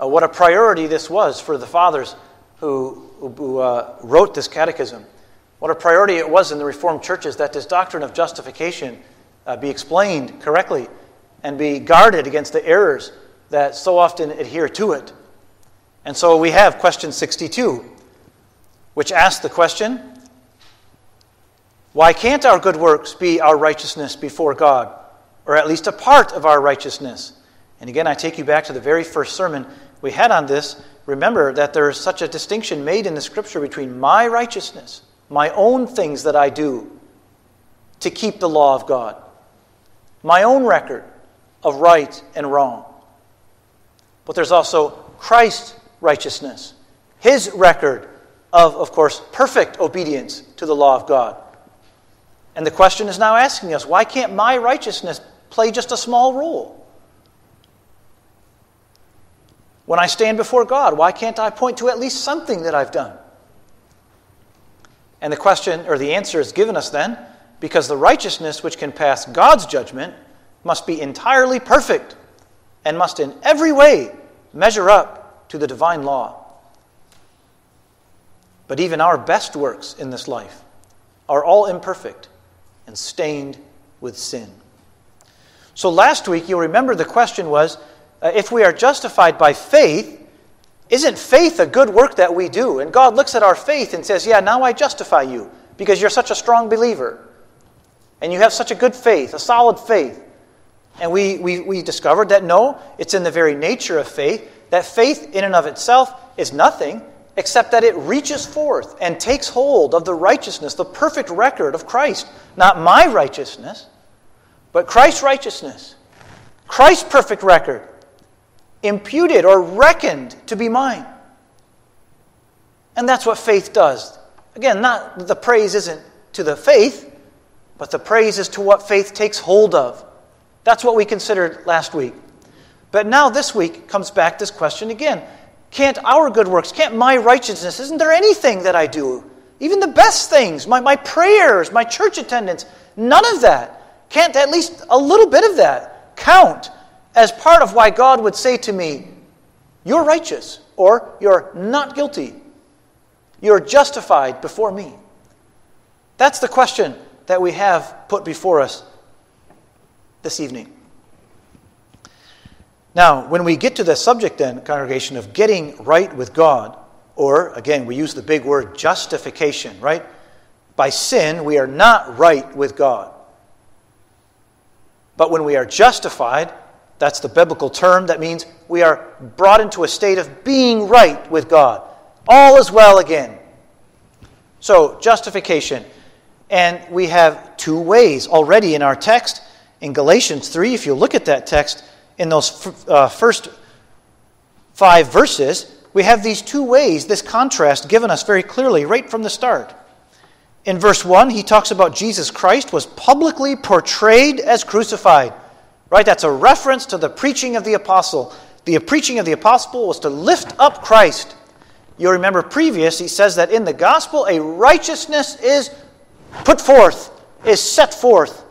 uh, what a priority this was for the fathers who, who uh, wrote this catechism. What a priority it was in the Reformed churches that this doctrine of justification uh, be explained correctly and be guarded against the errors that so often adhere to it. And so we have question 62, which asks the question why can't our good works be our righteousness before God, or at least a part of our righteousness? And again, I take you back to the very first sermon we had on this. Remember that there is such a distinction made in the scripture between my righteousness, my own things that I do to keep the law of God, my own record of right and wrong. But there's also Christ's righteousness, his record of, of course, perfect obedience to the law of God. And the question is now asking us why can't my righteousness play just a small role? When I stand before God, why can't I point to at least something that I've done? And the question, or the answer is given us then, because the righteousness which can pass God's judgment must be entirely perfect and must in every way measure up to the divine law. But even our best works in this life are all imperfect and stained with sin. So last week, you'll remember the question was uh, if we are justified by faith, isn't faith a good work that we do? And God looks at our faith and says, Yeah, now I justify you because you're such a strong believer. And you have such a good faith, a solid faith. And we, we, we discovered that no, it's in the very nature of faith, that faith in and of itself is nothing except that it reaches forth and takes hold of the righteousness, the perfect record of Christ. Not my righteousness, but Christ's righteousness. Christ's perfect record imputed or reckoned to be mine. And that's what faith does. Again, not the praise isn't to the faith, but the praise is to what faith takes hold of. That's what we considered last week. But now this week comes back this question again. Can't our good works, can't my righteousness, isn't there anything that I do? Even the best things, my, my prayers, my church attendance, none of that. Can't at least a little bit of that count as part of why God would say to me, You're righteous, or You're not guilty. You're justified before me. That's the question that we have put before us this evening. Now, when we get to the subject, then, congregation, of getting right with God, or again, we use the big word justification, right? By sin, we are not right with God. But when we are justified, that's the biblical term. That means we are brought into a state of being right with God. All is well again. So, justification. And we have two ways already in our text. In Galatians 3, if you look at that text, in those uh, first five verses, we have these two ways, this contrast given us very clearly right from the start. In verse 1, he talks about Jesus Christ was publicly portrayed as crucified. Right? That's a reference to the preaching of the apostle. The preaching of the apostle was to lift up Christ. You remember previous, he says that in the gospel, a righteousness is put forth, is set forth.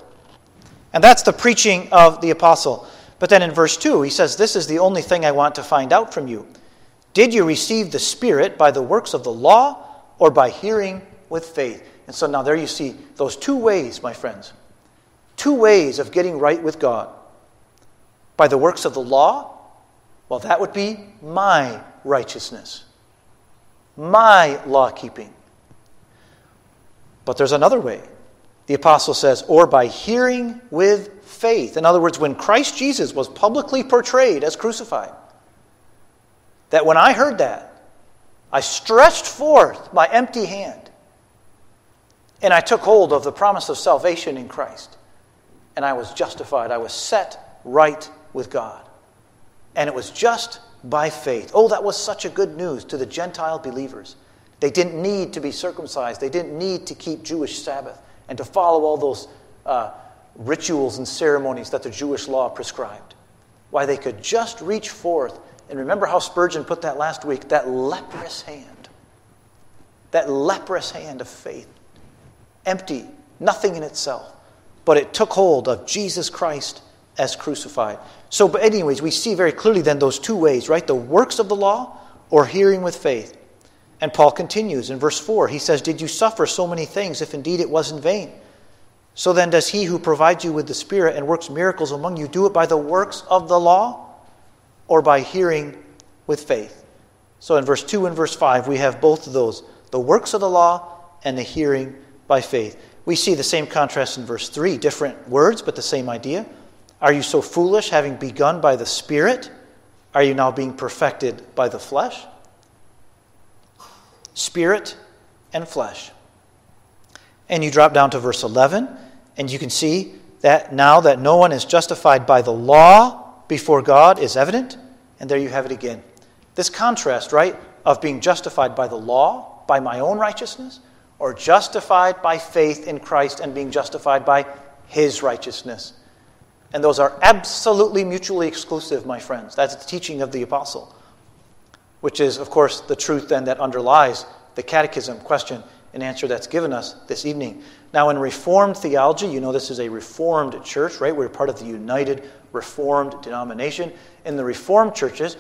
And that's the preaching of the apostle. But then in verse 2, he says, This is the only thing I want to find out from you. Did you receive the Spirit by the works of the law or by hearing with faith? And so now there you see those two ways, my friends. Two ways of getting right with God. By the works of the law, well, that would be my righteousness, my law keeping. But there's another way. The apostle says, or by hearing with faith. In other words, when Christ Jesus was publicly portrayed as crucified, that when I heard that, I stretched forth my empty hand and I took hold of the promise of salvation in Christ. And I was justified. I was set right with God. And it was just by faith. Oh, that was such a good news to the Gentile believers. They didn't need to be circumcised, they didn't need to keep Jewish Sabbath and to follow all those. Uh, rituals and ceremonies that the Jewish law prescribed. Why they could just reach forth. And remember how Spurgeon put that last week that leprous hand. That leprous hand of faith. Empty, nothing in itself. But it took hold of Jesus Christ as crucified. So, but anyways, we see very clearly then those two ways, right? The works of the law or hearing with faith. And Paul continues in verse 4. He says, Did you suffer so many things if indeed it was in vain? So then, does he who provides you with the Spirit and works miracles among you do it by the works of the law or by hearing with faith? So in verse 2 and verse 5, we have both of those the works of the law and the hearing by faith. We see the same contrast in verse 3, different words, but the same idea. Are you so foolish, having begun by the Spirit? Are you now being perfected by the flesh? Spirit and flesh. And you drop down to verse 11 and you can see that now that no one is justified by the law before God is evident. And there you have it again. This contrast, right, of being justified by the law, by my own righteousness, or justified by faith in Christ and being justified by his righteousness. And those are absolutely mutually exclusive, my friends. That's the teaching of the apostle, which is, of course, the truth then that underlies the catechism question and answer that's given us this evening. Now, in Reformed theology, you know this is a Reformed church, right? We're part of the United Reformed denomination. In the Reformed churches,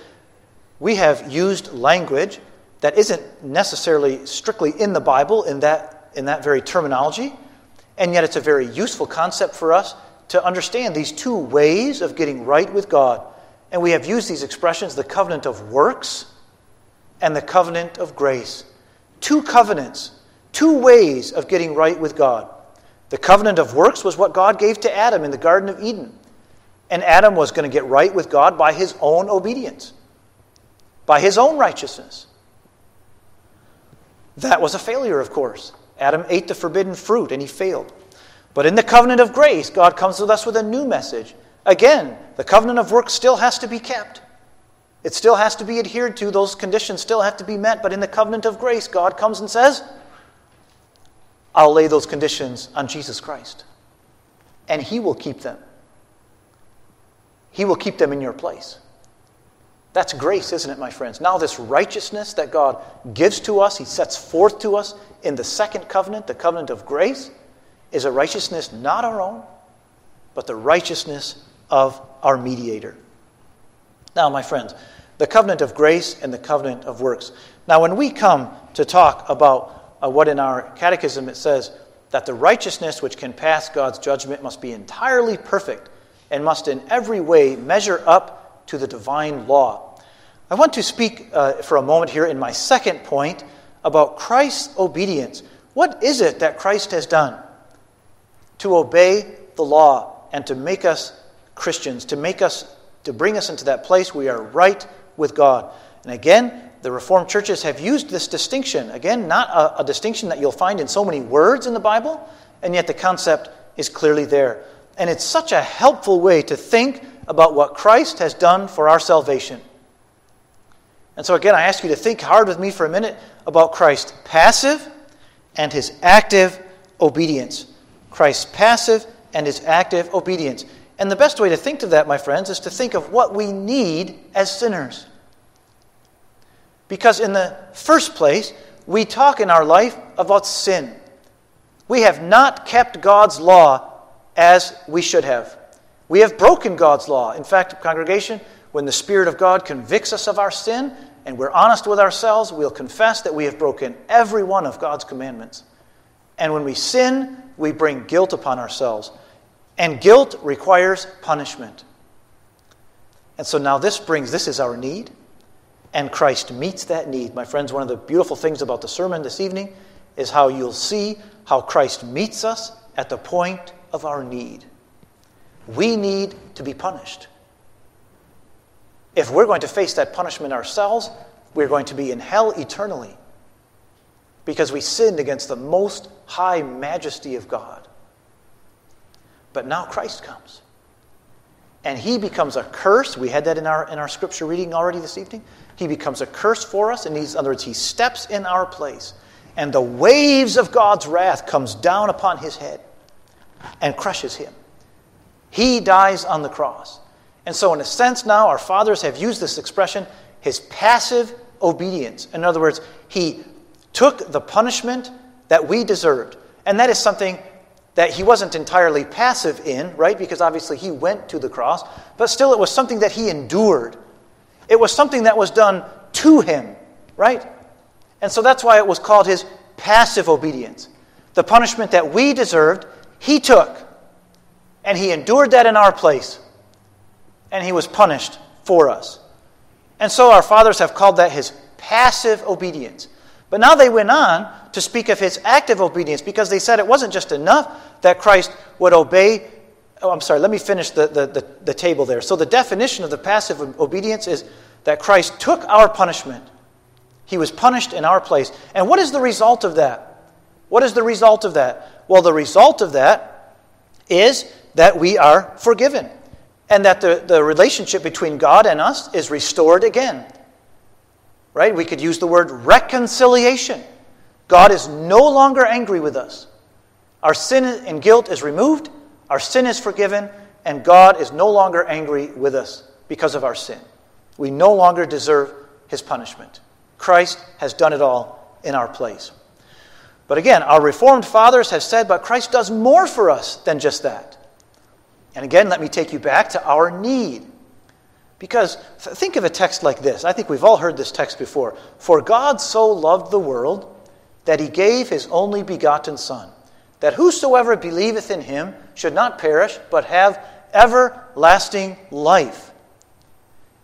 we have used language that isn't necessarily strictly in the Bible in that, in that very terminology, and yet it's a very useful concept for us to understand these two ways of getting right with God. And we have used these expressions the covenant of works and the covenant of grace. Two covenants two ways of getting right with God. The covenant of works was what God gave to Adam in the Garden of Eden. And Adam was going to get right with God by his own obedience, by his own righteousness. That was a failure, of course. Adam ate the forbidden fruit and he failed. But in the covenant of grace, God comes with us with a new message. Again, the covenant of works still has to be kept. It still has to be adhered to. Those conditions still have to be met. But in the covenant of grace, God comes and says, I'll lay those conditions on Jesus Christ. And He will keep them. He will keep them in your place. That's grace, isn't it, my friends? Now, this righteousness that God gives to us, He sets forth to us in the second covenant, the covenant of grace, is a righteousness not our own, but the righteousness of our mediator. Now, my friends, the covenant of grace and the covenant of works. Now, when we come to talk about uh, what in our catechism it says that the righteousness which can pass God's judgment must be entirely perfect and must in every way measure up to the divine law. I want to speak uh, for a moment here in my second point about Christ's obedience. What is it that Christ has done to obey the law and to make us Christians, to make us to bring us into that place we are right with God? And again, the Reformed churches have used this distinction. Again, not a, a, distinction that you'll find in so many words in the Bible, and yet the concept is clearly there. And it's such a helpful way to think about what Christ has done for our salvation. And so, again, I ask you to think hard with me for a minute about Christ's passive and his active obedience. Christ's passive and his active obedience. And the best way to think of that, my friends, is to think of what we need as sinners. Because, in the first place, we talk in our life about sin. We have not kept God's law as we should have. We have broken God's law. In fact, congregation, when the Spirit of God convicts us of our sin and we're honest with ourselves, we'll confess that we have broken every one of God's commandments. And when we sin, we bring guilt upon ourselves. And guilt requires punishment. And so now this brings, this is our need. And Christ meets that need. My friends, one of the beautiful things about the sermon this evening is how you'll see how Christ meets us at the point of our need. We need to be punished. If we're going to face that punishment ourselves, we're going to be in hell eternally because we sinned against the most high majesty of God. But now Christ comes. And he becomes a curse. We had that in our, in our scripture reading already this evening. He becomes a curse for us. In other words, he steps in our place. And the waves of God's wrath comes down upon his head and crushes him. He dies on the cross. And so, in a sense, now our fathers have used this expression his passive obedience. In other words, he took the punishment that we deserved. And that is something that he wasn't entirely passive in, right? Because obviously he went to the cross, but still it was something that he endured. It was something that was done to him, right? And so that's why it was called his passive obedience. The punishment that we deserved, he took. And he endured that in our place. And he was punished for us. And so our fathers have called that his passive obedience. But now they went on to speak of his active obedience because they said it wasn't just enough that Christ would obey. Oh, I'm sorry, let me finish the, the, the, the table there. So the definition of the passive obedience is that Christ took our punishment. He was punished in our place. And what is the result of that? What is the result of that? Well, the result of that is that we are forgiven and that the, the relationship between God and us is restored again. Right? We could use the word reconciliation. God is no longer angry with us. Our sin and guilt is removed, our sin is forgiven, and God is no longer angry with us because of our sin. We no longer deserve his punishment. Christ has done it all in our place. But again, our Reformed fathers have said, but Christ does more for us than just that. And again, let me take you back to our need. Because think of a text like this. I think we've all heard this text before. For God so loved the world that he gave his only begotten Son, that whosoever believeth in him should not perish, but have everlasting life.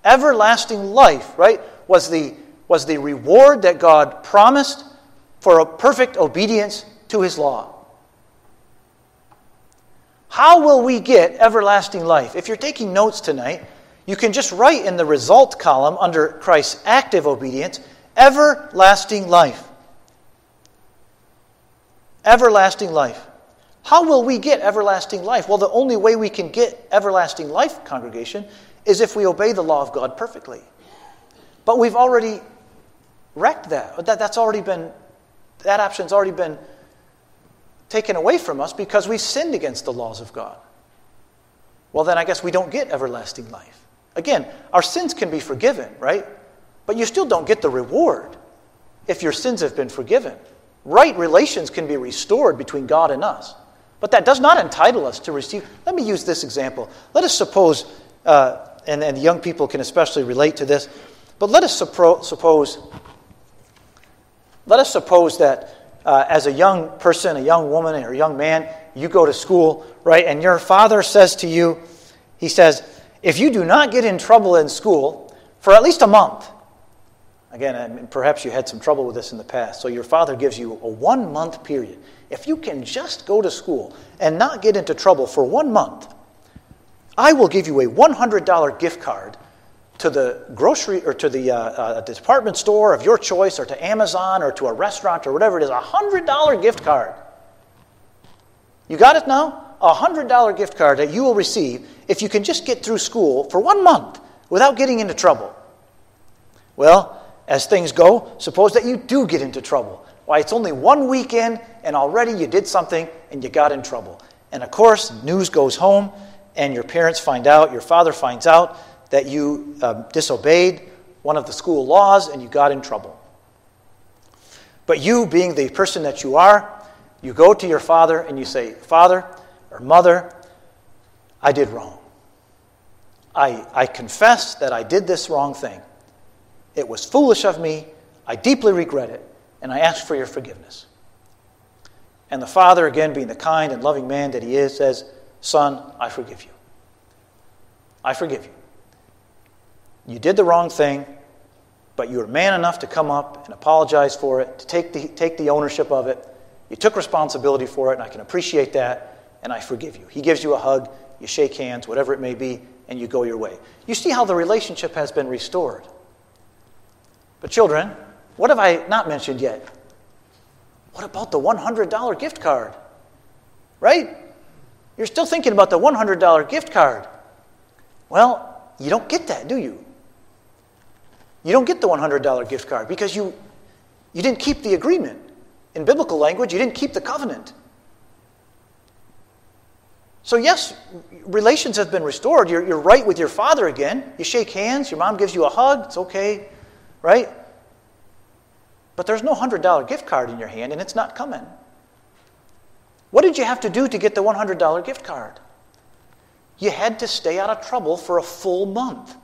Everlasting life, right, was the, was the reward that God promised for a perfect obedience to his law. How will we get everlasting life? If you're taking notes tonight, you can just write in the result column under Christ's active obedience everlasting life. Everlasting life. How will we get everlasting life? Well, the only way we can get everlasting life, congregation, is if we obey the law of God perfectly. But we've already wrecked that. that that's already been, that option's already been taken away from us because we've sinned against the laws of God. Well, then I guess we don't get everlasting life. Again, our sins can be forgiven, right? But you still don't get the reward if your sins have been forgiven. Right relations can be restored between God and us. But that does not entitle us to receive. Let me use this example. Let us suppose, uh, and, and young people can especially relate to this, but let us suppro- suppose, let us suppose that uh, as a young person, a young woman, or a young man, you go to school, right? And your father says to you, he says, if you do not get in trouble in school for at least a month, again, perhaps you had some trouble with this in the past, so your father gives you a one month period. If you can just go to school and not get into trouble for one month, I will give you a $100 gift card to the grocery or to the uh, uh, department store of your choice or to Amazon or to a restaurant or whatever it is, a $100 gift card. You got it now? A $100 gift card that you will receive if you can just get through school for one month without getting into trouble. Well, as things go, suppose that you do get into trouble. Why, it's only one weekend and already you did something and you got in trouble. And of course, news goes home and your parents find out, your father finds out, that you um, disobeyed one of the school laws and you got in trouble. But you, being the person that you are, you go to your father and you say, Father or Mother, I did wrong. I, I confess that I did this wrong thing. It was foolish of me. I deeply regret it, and I ask for your forgiveness. And the father, again, being the kind and loving man that he is, says, Son, I forgive you. I forgive you. You did the wrong thing, but you were man enough to come up and apologize for it, to take the, take the ownership of it. You took responsibility for it, and I can appreciate that, and I forgive you. He gives you a hug, you shake hands, whatever it may be, and you go your way. You see how the relationship has been restored. But, children, what have I not mentioned yet? What about the $100 gift card? Right? You're still thinking about the $100 gift card. Well, you don't get that, do you? You don't get the $100 gift card because you, you didn't keep the agreement. In biblical language, you didn't keep the covenant. So, yes, relations have been restored. You're, you're right with your father again. You shake hands, your mom gives you a hug, it's okay, right? But there's no $100 gift card in your hand, and it's not coming. What did you have to do to get the $100 gift card? You had to stay out of trouble for a full month.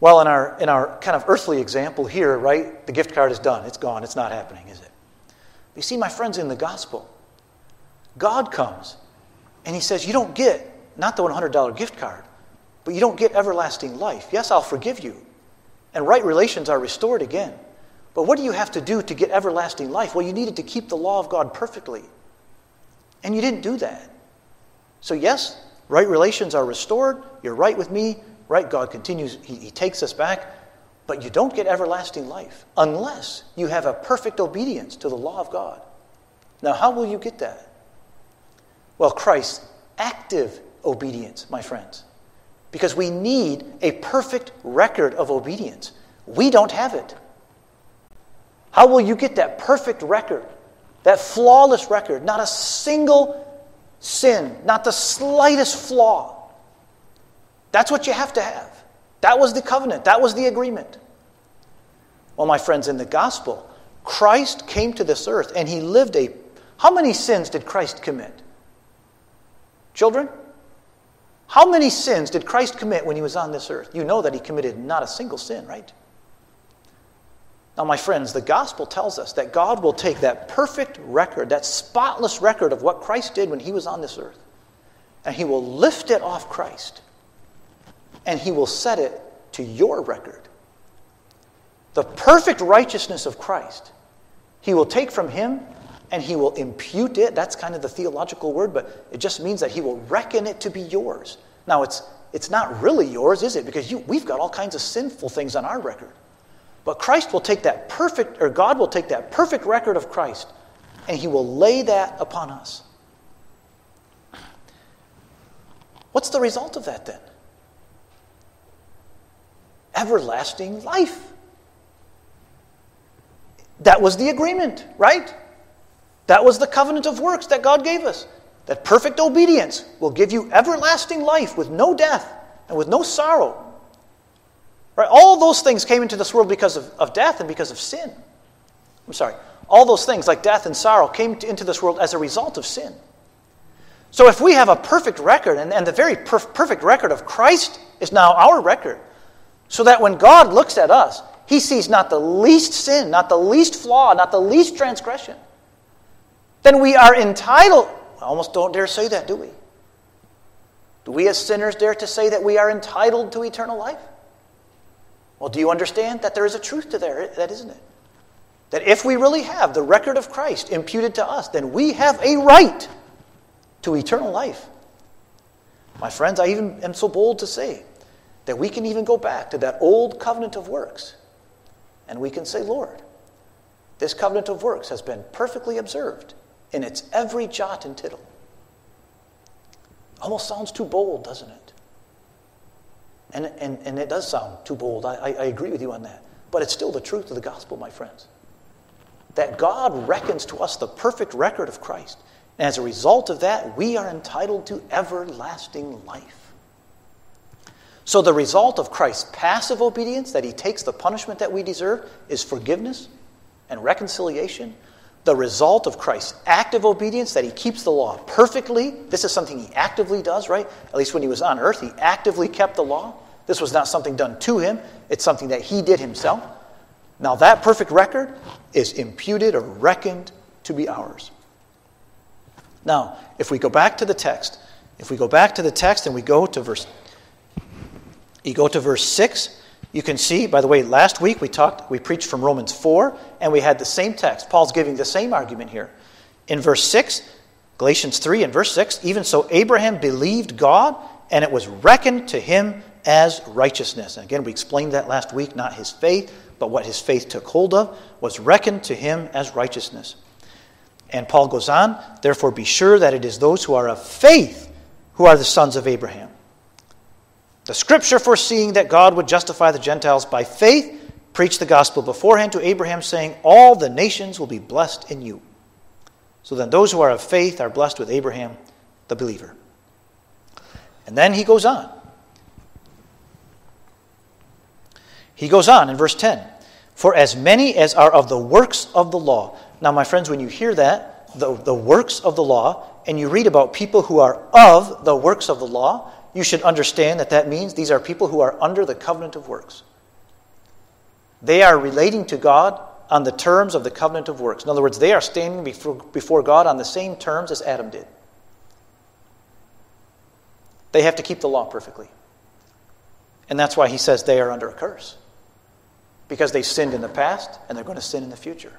Well, in our, in our kind of earthly example here, right, the gift card is done. It's gone. It's not happening, is it? You see, my friends, in the gospel, God comes and He says, You don't get not the $100 gift card, but you don't get everlasting life. Yes, I'll forgive you. And right relations are restored again. But what do you have to do to get everlasting life? Well, you needed to keep the law of God perfectly. And you didn't do that. So, yes, right relations are restored. You're right with me. Right, God continues, He, he takes us back. But you don't get everlasting life unless you have a perfect obedience to the law of God. Now, how will you get that? Well, Christ's active obedience, my friends. Because we need a perfect record of obedience. We don't have it. How will you get that perfect record? That flawless record? Not a single sin, not the slightest flaw. That's what you have to have. That was the covenant, that was the agreement. Well, my friends, in the gospel, Christ came to this earth and he lived a. How many sins did Christ commit? Children? How many sins did Christ commit when he was on this earth? You know that he committed not a single sin, right? Now, my friends, the gospel tells us that God will take that perfect record, that spotless record of what Christ did when he was on this earth, and he will lift it off Christ, and he will set it to your record. The perfect righteousness of Christ, he will take from him and he will impute it. That's kind of the theological word, but it just means that he will reckon it to be yours. Now, it's, it's not really yours, is it? Because you, we've got all kinds of sinful things on our record. But Christ will take that perfect, or God will take that perfect record of Christ, and he will lay that upon us. What's the result of that then? Everlasting life. That was the agreement, right? That was the covenant of works that God gave us. That perfect obedience will give you everlasting life with no death and with no sorrow. Right? All those things came into this world because of, of death and because of sin. I'm sorry. All those things, like death and sorrow, came to, into this world as a result of sin. So if we have a perfect record, and, and the very perf- perfect record of Christ is now our record, so that when God looks at us, he sees not the least sin, not the least flaw, not the least transgression then we are entitled. I almost don't dare say that, do we? Do we as sinners dare to say that we are entitled to eternal life? Well, do you understand that there is a truth to that, that isn't it? That if we really have the record of Christ imputed to us, then we have a right to eternal life. My friends, I even am so bold to say that we can even go back to that old covenant of works and we can say, Lord, this covenant of works has been perfectly observed in its every jot and tittle. Almost sounds too bold, doesn't it? And, and, and it does sound too bold. I, I, I agree with you on that. But it's still the truth of the gospel, my friends. That God reckons to us the perfect record of Christ. And as a result of that, we are entitled to everlasting life. So, the result of Christ's passive obedience, that he takes the punishment that we deserve, is forgiveness and reconciliation the result of Christ's active obedience, that he keeps the law perfectly. This is something he actively does, right? At least when he was on earth, he actively kept the law. This was not something done to him, it's something that he did himself. Now, that perfect record is imputed or reckoned to be ours. Now, if we go back to the text, if we go back to the text and we go to verse, you go to verse 6, you can see, by the way, last week we talked, we preached from Romans 4, and we had the same text. Paul's giving the same argument here. In verse 6, Galatians 3 and verse 6, even so Abraham believed God, and it was reckoned to him as righteousness. And again, we explained that last week, not his faith, but what his faith took hold of was reckoned to him as righteousness. And Paul goes on, therefore be sure that it is those who are of faith who are the sons of Abraham. The scripture foreseeing that God would justify the Gentiles by faith preached the gospel beforehand to Abraham, saying, All the nations will be blessed in you. So then those who are of faith are blessed with Abraham, the believer. And then he goes on. He goes on in verse 10 For as many as are of the works of the law Now, my friends, when you hear that, the, the works of the law, and you read about people who are of the works of the law, you should understand that that means these are people who are under the covenant of works. They are relating to God on the terms of the covenant of works. In other words, they are standing before, God on the same terms as Adam did. They have to keep the law perfectly. And that's why he says they are under a curse. Because they sinned in the past and they're going to sin in the future.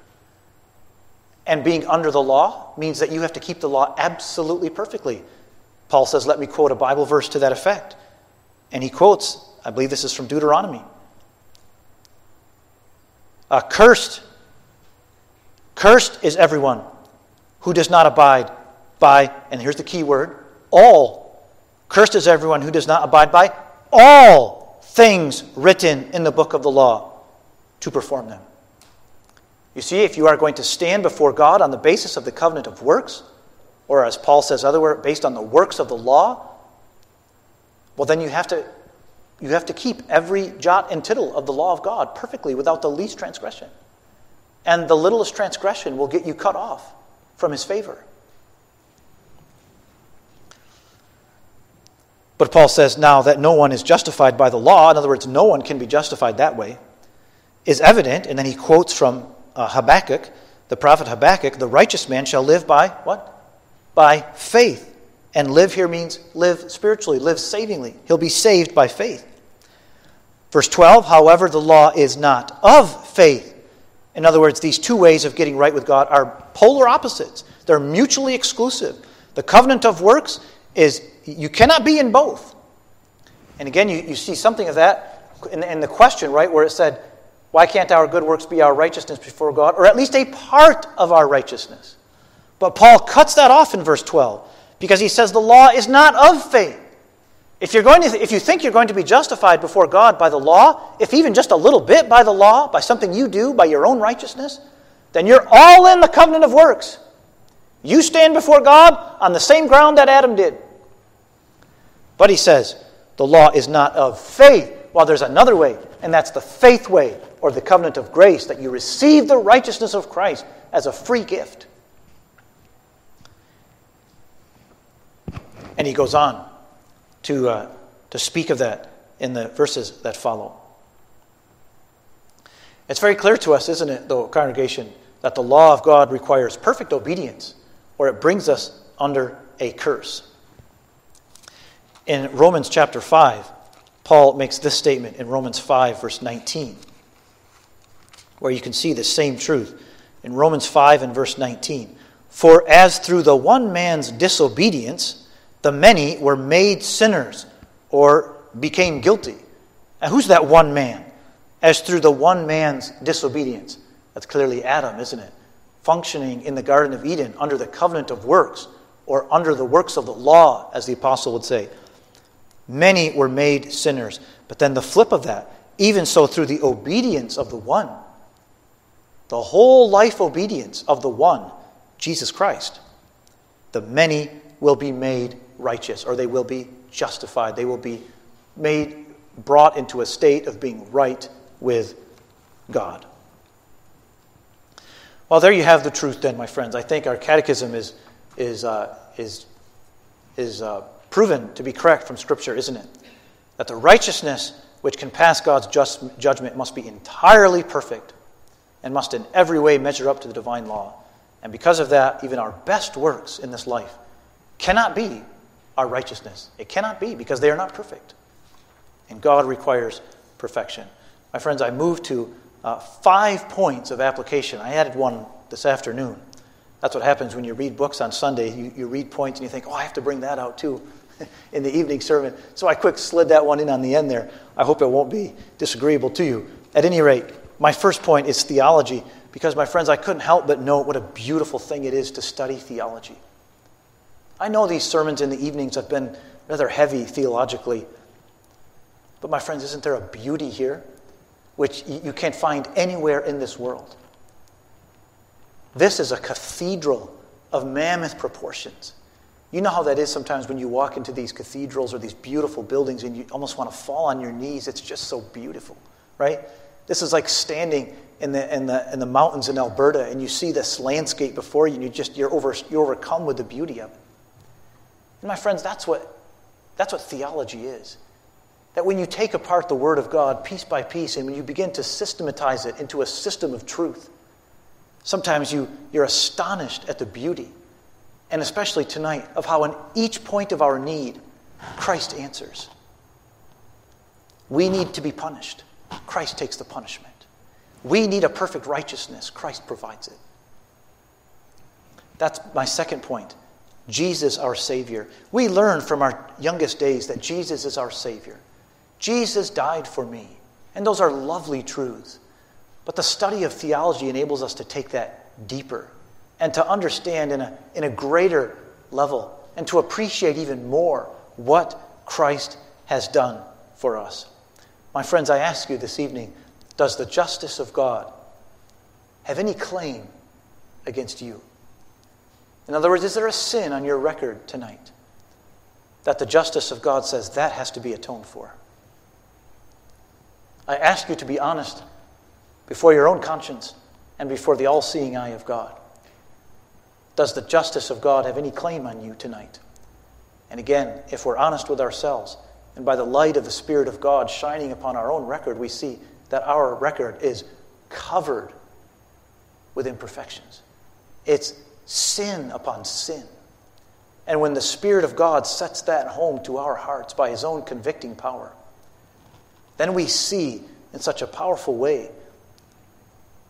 And being under the law means that you have to keep the law absolutely perfectly. Paul says, Let me quote a Bible verse to that effect. And he quotes, I believe this is from Deuteronomy. Uh, cursed, cursed is everyone who does not abide by, and here's the key word, all. Cursed is everyone who does not abide by all things written in the book of the law to perform them. You see, if you are going to stand before God on the basis of the covenant of works, or as Paul says otherwise, based on the works of the law, well, then you have to you have to keep every jot and tittle of the law of God perfectly without the least transgression. And the littlest transgression will get you cut off from his favor. But Paul says now that no one is justified by the law, in other words, no one can be justified that way, is evident. And then he quotes from uh, Habakkuk, the prophet Habakkuk, the righteous man shall live by what? By faith. And live here means live spiritually, live savingly. He'll be saved by faith. Verse 12, however, the law is not of faith. In other words, these two ways of getting right with God are polar opposites, they're mutually exclusive. The covenant of works is you cannot be in both. And again, you, you see something of that in, in the question, right, where it said, Why can't our good works be our righteousness before God, or at least a part of our righteousness? But Paul cuts that off in verse 12 because he says the law is not of faith. If, you're going to, if you think you're going to be justified before God by the law, if even just a little bit by the law, by something you do, by your own righteousness, then you're all in the covenant of works. You stand before God on the same ground that Adam did. But he says, the law is not of faith, Well, there's another way, and that's the faith way, or the covenant of grace, that you receive the righteousness of Christ as a free gift. And he goes on to, uh, to speak of that in the verses that follow. It's very clear to us, isn't it, though, congregation, that the law of God requires perfect obedience, or it brings us under a curse. In Romans chapter 5, Paul makes this statement in Romans 5, verse 19, where you can see the same truth. In Romans 5 and verse 19, For as through the one man's disobedience the many were made sinners or became guilty. And who's that one man? As through the one man's disobedience. That's clearly Adam, isn't it? Functioning in the Garden of Eden under the covenant of works, or under the works of the law, as the apostle would say. Many were made sinners. But then the flip of that, even so through the obedience of the one, the whole life obedience of the one, Jesus Christ, the many will be made righteous or they will be justified. They will be made, brought into a state of being right with God. Well, there you have the truth, then, my friends. I think our catechism is, is, uh, is, is uh, proven to be correct from Scripture, isn't it? That the righteousness which can pass God's just judgment must be entirely perfect and must in every way measure up to the divine law. And because of that, even our best works in this life cannot be our righteousness. It cannot be because they are not perfect. And God requires perfection. My friends, I moved to uh, five points of application. I added one this afternoon. That's what happens when you read books on Sunday. You, you read points and you think, oh, I have to bring that out too. in the evening sermon. So I quick slid that one in on the end there. I hope it won't be disagreeable to you. At any rate, my first point is theology, because, my friends, I couldn't help but note what a beautiful thing it is to study theology. I know these sermons in the evenings have been rather heavy theologically, but, my friends, isn't there a beauty here which you can't find anywhere in this world? This is a cathedral of mammoth proportions. You know how that is sometimes when you walk into these cathedrals or these beautiful buildings and you almost want to fall on your knees. It's just so beautiful, right? This is like standing in the, in, the, in the mountains in Alberta and you see this landscape before you and you just, you're, over, you're overcome with the beauty of it. And my friends, that's what, that's what theology is. That when you take apart the Word of God piece by piece and when you begin to systematize it into a system of truth, sometimes you, you're astonished at the beauty, and especially tonight, of how in each point of our need, Christ answers. We need to be punished. Christ takes the punishment. We need a perfect righteousness. Christ provides it. That's my second point. Jesus, our Savior. We learn from our youngest days that Jesus is our Savior. Jesus died for me. And those are lovely truths. But the study of theology enables us to take that deeper and to understand in a, in a greater level and to appreciate even more what Christ has done for us. My friends, I ask you this evening does the justice of God have any claim against you? In other words, is there a sin on your record tonight that the justice of God says that has to be atoned for? I ask you to be honest before your own conscience and before the all seeing eye of God. Does the justice of God have any claim on you tonight? And again, if we're honest with ourselves, and by the light of the Spirit of God shining upon our own record, we see that our record is covered with imperfections. It's sin upon sin. And when the Spirit of God sets that home to our hearts by His own convicting power, then we see in such a powerful way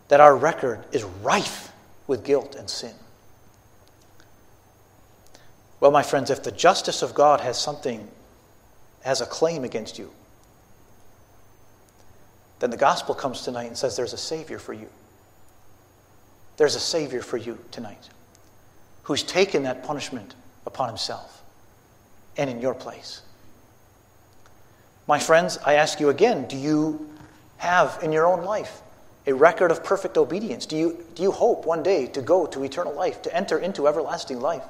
that our record is rife with guilt and sin. Well, my friends, if the justice of God has something, has a claim against you, then the gospel comes tonight and says there's a Savior for you. There's a Savior for you tonight who's taken that punishment upon himself and in your place. My friends, I ask you again do you have in your own life a record of perfect obedience? Do you, do you hope one day to go to eternal life, to enter into everlasting life?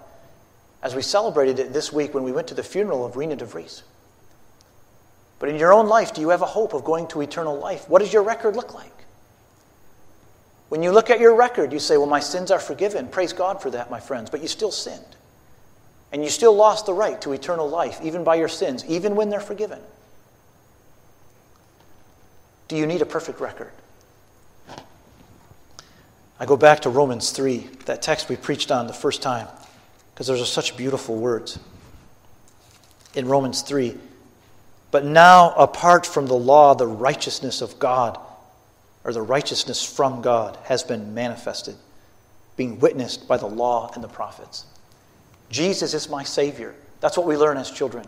As we celebrated it this week when we went to the funeral of Rena de Vries. But in your own life, do you have a hope of going to eternal life? What does your record look like? When you look at your record, you say, Well, my sins are forgiven. Praise God for that, my friends. But you still sinned. And you still lost the right to eternal life, even by your sins, even when they're forgiven. Do you need a perfect record? I go back to Romans 3, that text we preached on the first time, because those are such beautiful words. In Romans 3, but now, apart from the law, the righteousness of God, or the righteousness from God, has been manifested, being witnessed by the law and the prophets. Jesus is my Savior. That's what we learn as children.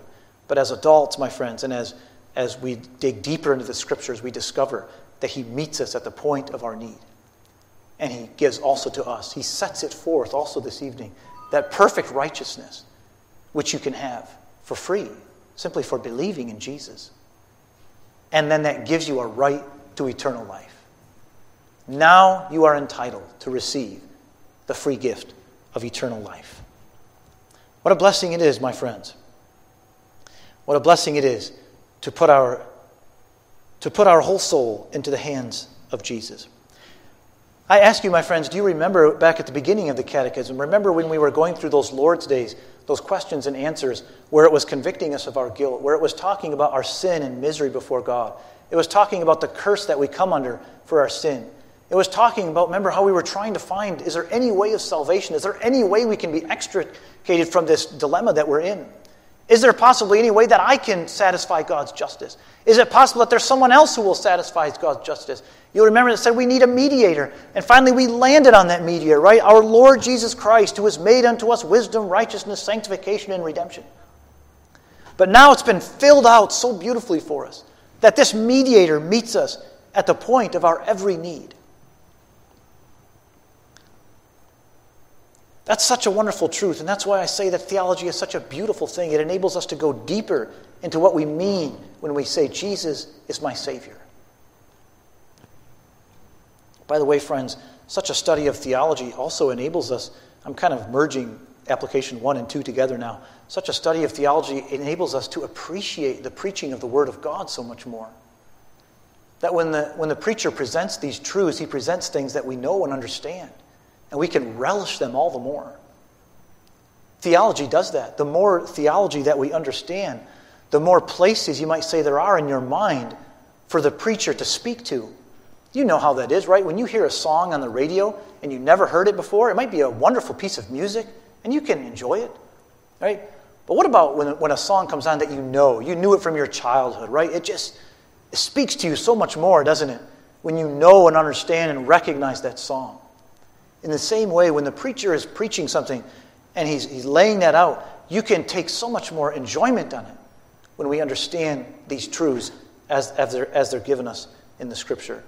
But as adults, my friends, and as, as we dig deeper into the scriptures, we discover that He meets us at the point of our need. And He gives also to us, He sets it forth also this evening, that perfect righteousness which you can have for free simply for believing in Jesus. And then that gives you a right to eternal life. Now you are entitled to receive the free gift of eternal life. What a blessing it is, my friends. What a blessing it is to put our, to put our whole soul into the hands of Jesus. I ask you, my friends, do you remember back at the beginning of the catechism? Remember when we were going through those Lord's days, those questions and answers, where it was convicting us of our guilt, where it was talking about our sin and misery before God? It was talking about the curse that we come under for our sin. It was talking about, remember how we were trying to find is there any way of salvation? Is there any way we can be extricated from this dilemma that we're in? Is there possibly any way that I can satisfy God's justice? Is it possible that there's someone else who will satisfy God's justice? You'll remember that said we need a mediator. And finally, we landed on that mediator, right? Our Lord Jesus Christ, who has made unto us wisdom, righteousness, sanctification, and redemption. But now it's been filled out so beautifully for us that this mediator meets us at the point of our every need. That's such a wonderful truth, and that's why I say that theology is such a beautiful thing. It enables us to go deeper into what we mean when we say, Jesus is my Savior. By the way, friends, such a study of theology also enables us, I'm kind of merging application one and two together now. Such a study of theology enables us to appreciate the preaching of the Word of God so much more. That when the, when the preacher presents these truths, he presents things that we know and understand, and we can relish them all the more. Theology does that. The more theology that we understand, the more places you might say there are in your mind for the preacher to speak to. You know how that is, right? When you hear a song on the radio and you never heard it before, it might be a wonderful piece of music and you can enjoy it, right? But what about when, when a song comes on that you know? You knew it from your childhood, right? It just it speaks to you so much more, doesn't it? When you know and understand and recognize that song. In the same way, when the preacher is preaching something and he's, he's laying that out, you can take so much more enjoyment on it when we understand these truths as, as, they're, as they're given us in the scripture.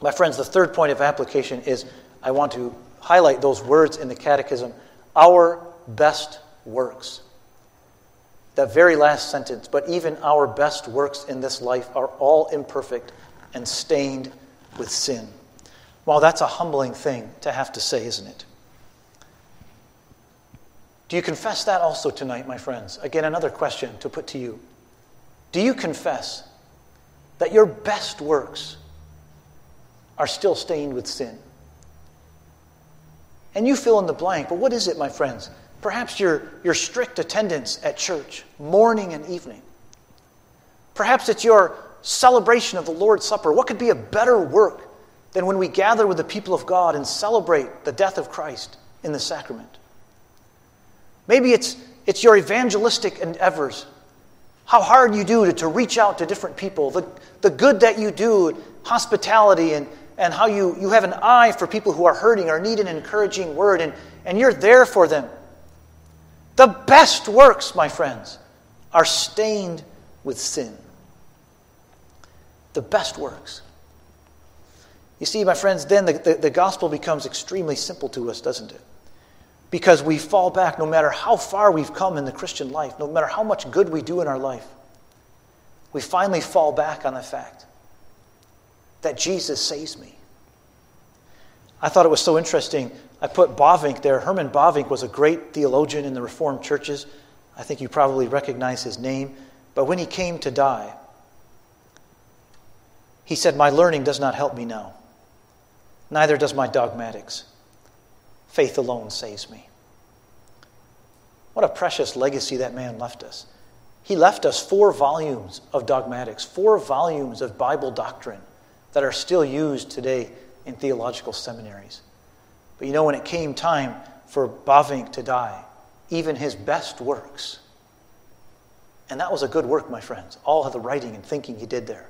My friends, the third point of application is I want to highlight those words in the catechism our best works. That very last sentence, but even our best works in this life are all imperfect and stained with sin. Well, that's a humbling thing to have to say, isn't it? Do you confess that also tonight, my friends? Again, another question to put to you. Do you confess that your best works are still stained with sin? And you fill in the blank, but what is it, my friends? Perhaps your, your strict attendance at church, morning and evening. Perhaps it's your celebration of the Lord's Supper. What could be a better work than when we gather with the people of God and celebrate the death of Christ in the sacrament? Maybe it's, it's your evangelistic endeavors, how hard you do to, to reach out to different people, the, the good that you do, hospitality, and, and how you, you have an eye for people who are hurting or need an encouraging word, and, and you're there for them. The best works, my friends, are stained with sin. The best works. You see, my friends, then the, the, the gospel becomes extremely simple to us, doesn't it? because we fall back no matter how far we've come in the Christian life, no matter how much good we do in our life. We finally fall back on the fact that Jesus saves me. I thought it was so interesting. I put Bavinck there. Herman Bavinck was a great theologian in the Reformed churches. I think you probably recognize his name. But when he came to die, he said, My learning does not help me now, neither does my dogmatics. Faith alone saves me. What a precious legacy that man left us. He left us four volumes of dogmatics, four volumes of Bible doctrine that are still used today in theological seminaries. But you know, when it came time for Bavinck to die, even his best works, and that was a good work, my friends, all of the writing and thinking he did there.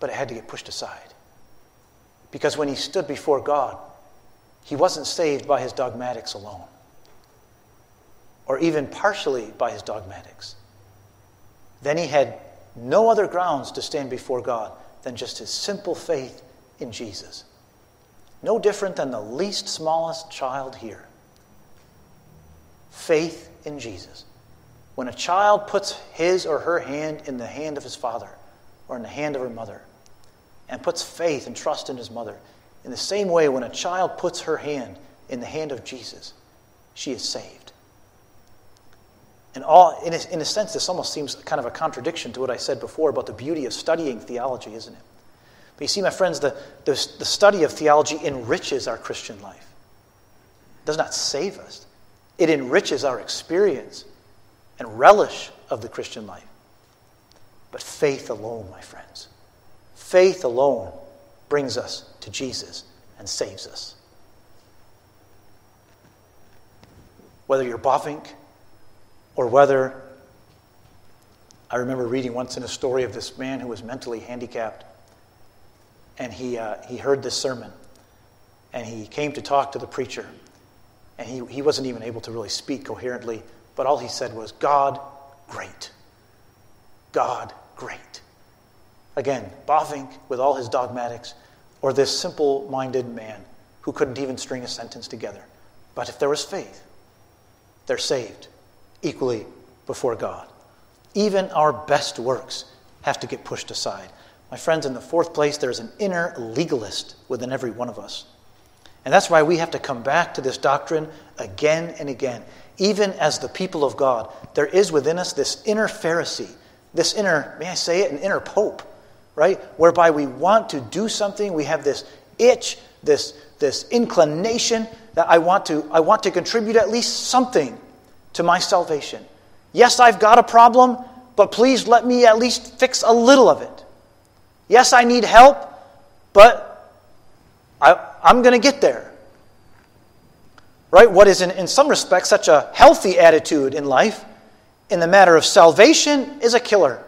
But it had to get pushed aside. Because when he stood before God, he wasn't saved by his dogmatics alone, or even partially by his dogmatics. Then he had no other grounds to stand before God than just his simple faith in Jesus. No different than the least smallest child here. Faith in Jesus. When a child puts his or her hand in the hand of his father or in the hand of her mother, and puts faith and trust in his mother. In the same way, when a child puts her hand in the hand of Jesus, she is saved. And all, in a, in a sense, this almost seems kind of a contradiction to what I said before about the beauty of studying theology, isn't it? But you see, my friends, the, the, the study of theology enriches our Christian life. It does not save us, it enriches our experience and relish of the Christian life. But faith alone, my friends, Faith alone brings us to Jesus and saves us. Whether you're Bavinck or whether I remember reading once in a story of this man who was mentally handicapped, and he, uh, he heard this sermon, and he came to talk to the preacher, and he, he wasn't even able to really speak coherently, but all he said was, God, great. God, great. Again, Bavinck with all his dogmatics, or this simple minded man who couldn't even string a sentence together. But if there was faith, they're saved equally before God. Even our best works have to get pushed aside. My friends, in the fourth place, there's an inner legalist within every one of us. And that's why we have to come back to this doctrine again and again. Even as the people of God, there is within us this inner Pharisee this inner, may I say it, an inner pope, right? Whereby we want to do something, we have this itch, this, this inclination that I want, to, I want to contribute at least something to my salvation. Yes, I've got a problem, but please let me at least fix a little of it. Yes, I need help, but I, I'm going to get there. Right? What is, in, in some respects, such a healthy attitude in life in the matter of salvation is a killer.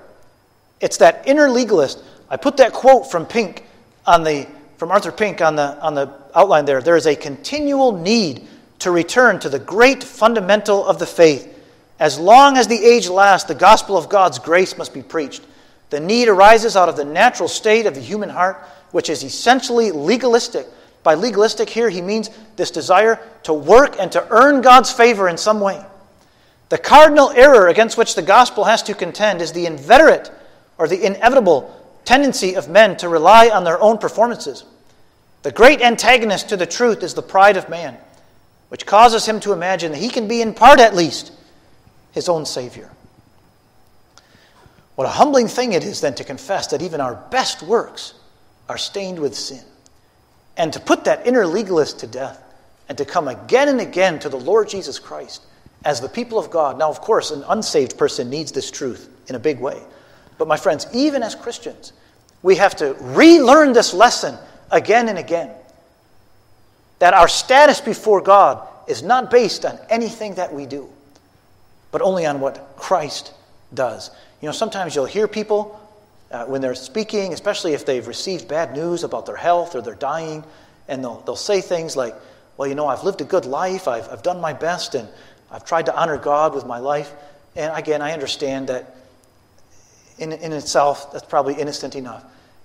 It's that inner legalist. I put that quote from Pink on the from Arthur Pink on the on the outline there. There is a continual need to return to the great fundamental of the faith. As long as the age lasts, the gospel of God's grace must be preached. The need arises out of the natural state of the human heart, which is essentially legalistic. By legalistic, here he means this desire to work and to earn God's favor in some way. The cardinal error against which the gospel has to contend is the inveterate or the inevitable tendency of men to rely on their own performances. The great antagonist to the truth is the pride of man, which causes him to imagine that he can be, in part at least, his own Savior. What a humbling thing it is then to confess that even our best works are stained with sin, and to put that inner legalist to death, and to come again and again to the Lord Jesus Christ as the people of God. Now, of course, an unsaved person needs this truth in a big way. But, my friends, even as Christians, we have to relearn this lesson again and again that our status before God is not based on anything that we do, but only on what Christ does. You know, sometimes you'll hear people uh, when they're speaking, especially if they've received bad news about their health or they're dying, and they'll, they'll say things like, Well, you know, I've lived a good life, I've, I've done my best, and I've tried to honor God with my life. And again, I understand that in, in itself, that's probably innocent enough.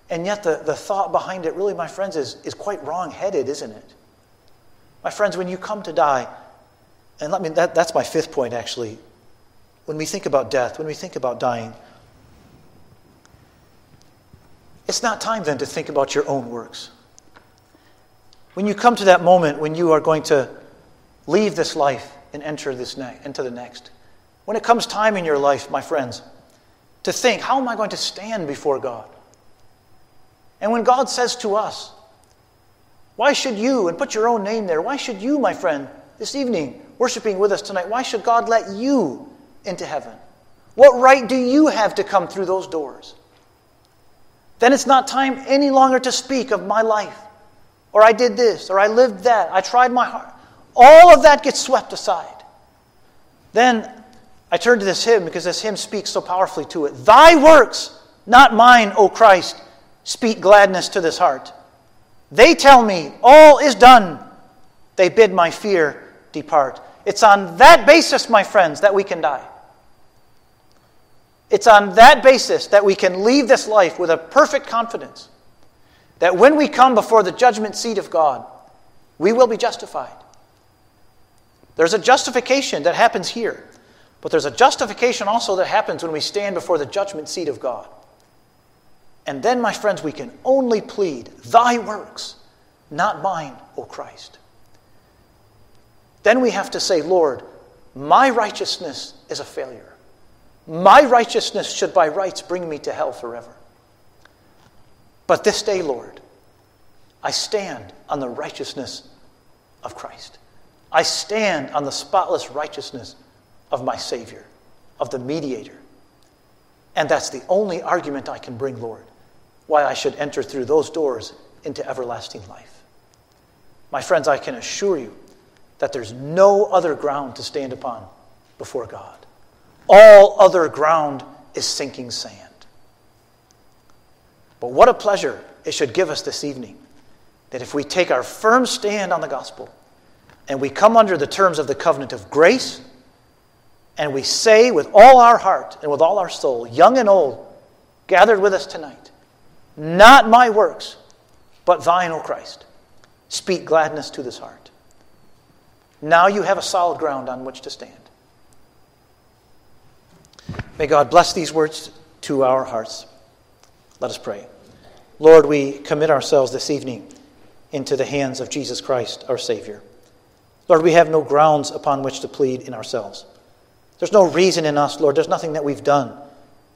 And yet, the, the thought behind it, really, my friends, is, is quite wrong headed, isn't it? My friends, when you come to die, and let me, that, that's my fifth point, actually. When we think about death, when we think about dying, it's not time then to think about your own works. When you come to that moment when you are going to leave this life, and enter this ne- into the next. When it comes time in your life, my friends, to think, how am I going to stand before God? And when God says to us, why should you, and put your own name there, why should you, my friend, this evening, worshiping with us tonight, why should God let you into heaven? What right do you have to come through those doors? Then it's not time any longer to speak of my life, or I did this, or I lived that, I tried my heart. All of that gets swept aside. Then I turn to this hymn because this hymn speaks so powerfully to it. Thy works, not mine, O Christ, speak gladness to this heart. They tell me all is done. They bid my fear depart. It's on that basis, my friends, that we can die. It's on that basis that we can leave this life with a perfect confidence that when we come before the judgment seat of God, we will be justified. There's a justification that happens here, but there's a justification also that happens when we stand before the judgment seat of God. And then, my friends, we can only plead, Thy works, not mine, O Christ. Then we have to say, Lord, my righteousness is a failure. My righteousness should by rights bring me to hell forever. But this day, Lord, I stand on the righteousness of Christ. I stand on the spotless righteousness of my Savior, of the mediator. And that's the only argument I can bring, Lord, why I should enter through those doors into everlasting life. My friends, I can assure you that there's no other ground to stand upon before God. All other ground is sinking sand. But what a pleasure it should give us this evening that if we take our firm stand on the gospel, and we come under the terms of the covenant of grace, and we say with all our heart and with all our soul, young and old, gathered with us tonight, not my works, but thine, O Christ. Speak gladness to this heart. Now you have a solid ground on which to stand. May God bless these words to our hearts. Let us pray. Lord, we commit ourselves this evening into the hands of Jesus Christ, our Savior. Lord, we have no grounds upon which to plead in ourselves. There's no reason in us, Lord. There's nothing that we've done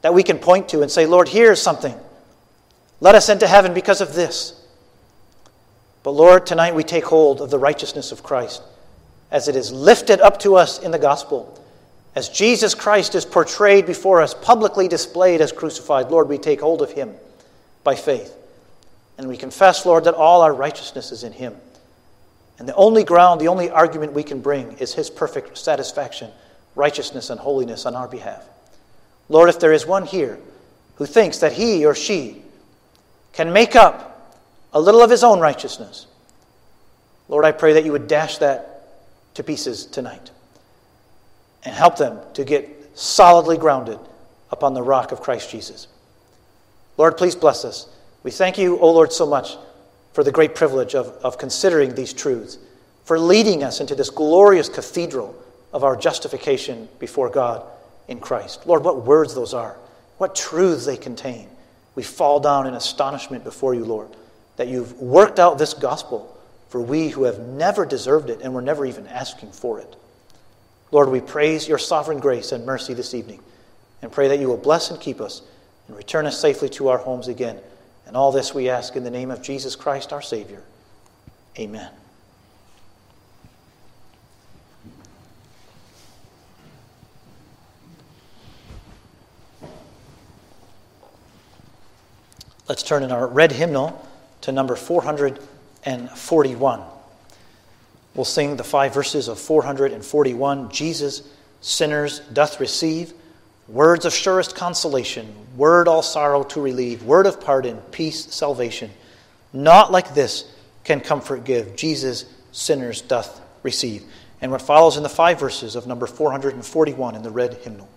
that we can point to and say, Lord, here's something. Let us into heaven because of this. But Lord, tonight we take hold of the righteousness of Christ as it is lifted up to us in the gospel. As Jesus Christ is portrayed before us, publicly displayed as crucified, Lord, we take hold of him by faith. And we confess, Lord, that all our righteousness is in him. And the only ground, the only argument we can bring is his perfect satisfaction, righteousness, and holiness on our behalf. Lord, if there is one here who thinks that he or she can make up a little of his own righteousness, Lord, I pray that you would dash that to pieces tonight and help them to get solidly grounded upon the rock of Christ Jesus. Lord, please bless us. We thank you, O Lord, so much for the great privilege of, of considering these truths, for leading us into this glorious cathedral of our justification before God in Christ. Lord, what words those are, what truths they contain. We fall down in astonishment before you, Lord, that you've worked out this gospel for we who have never deserved it and were never even asking for it. Lord, we praise your sovereign grace and mercy this evening and pray that you will bless and keep us and return us safely to our homes again. And all this we ask in the name of Jesus Christ, our Savior. Amen. Let's turn in our red hymnal to number 441. We'll sing the five verses of 441 Jesus, sinners, doth receive. Words of surest consolation, word all sorrow to relieve, word of pardon, peace, salvation. Not like this can comfort give. Jesus, sinners doth receive. And what follows in the five verses of number 441 in the red hymnal.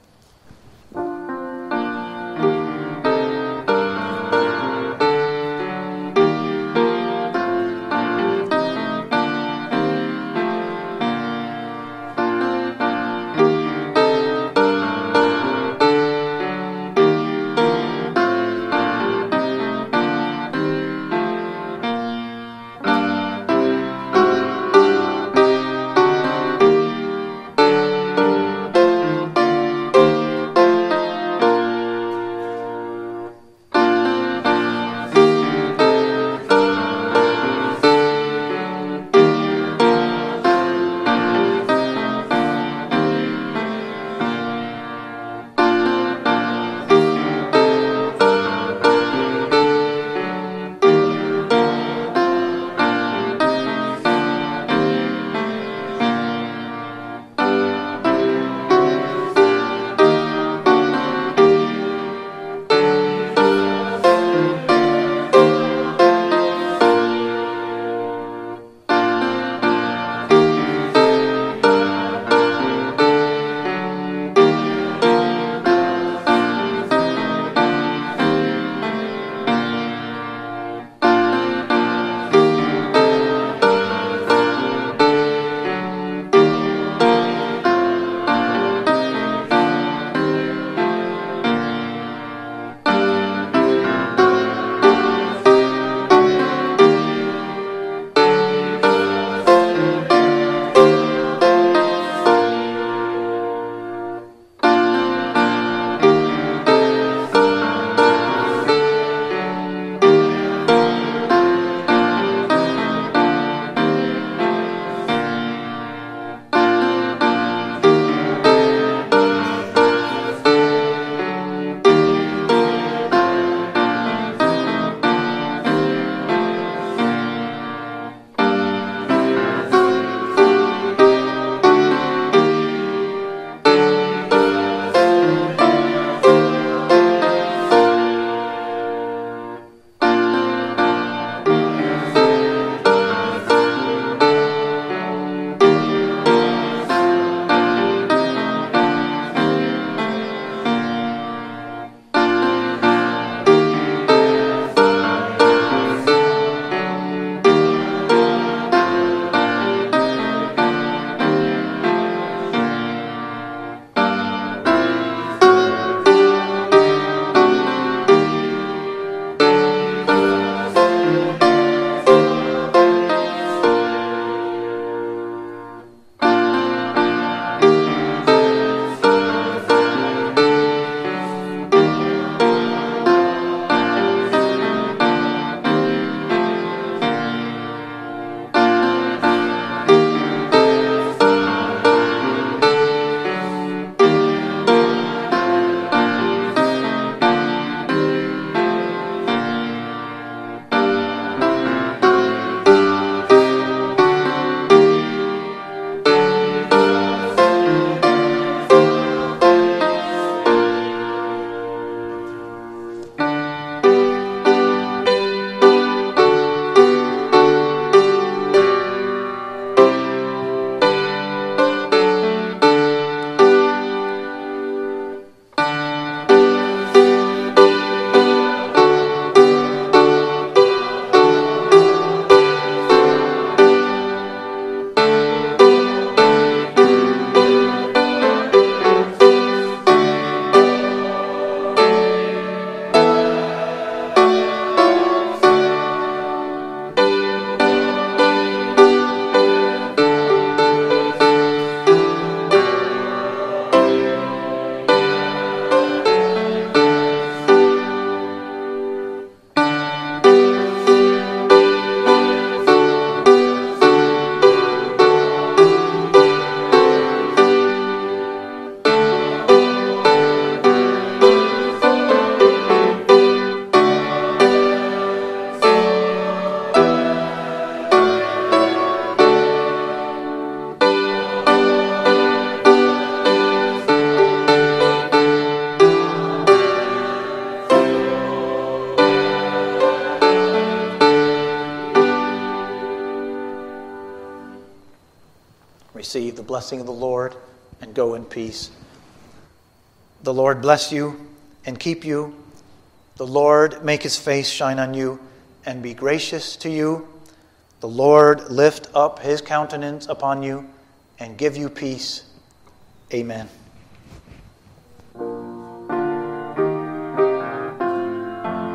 Blessing of the Lord and go in peace. The Lord bless you and keep you. The Lord make his face shine on you and be gracious to you. The Lord lift up his countenance upon you and give you peace. Amen.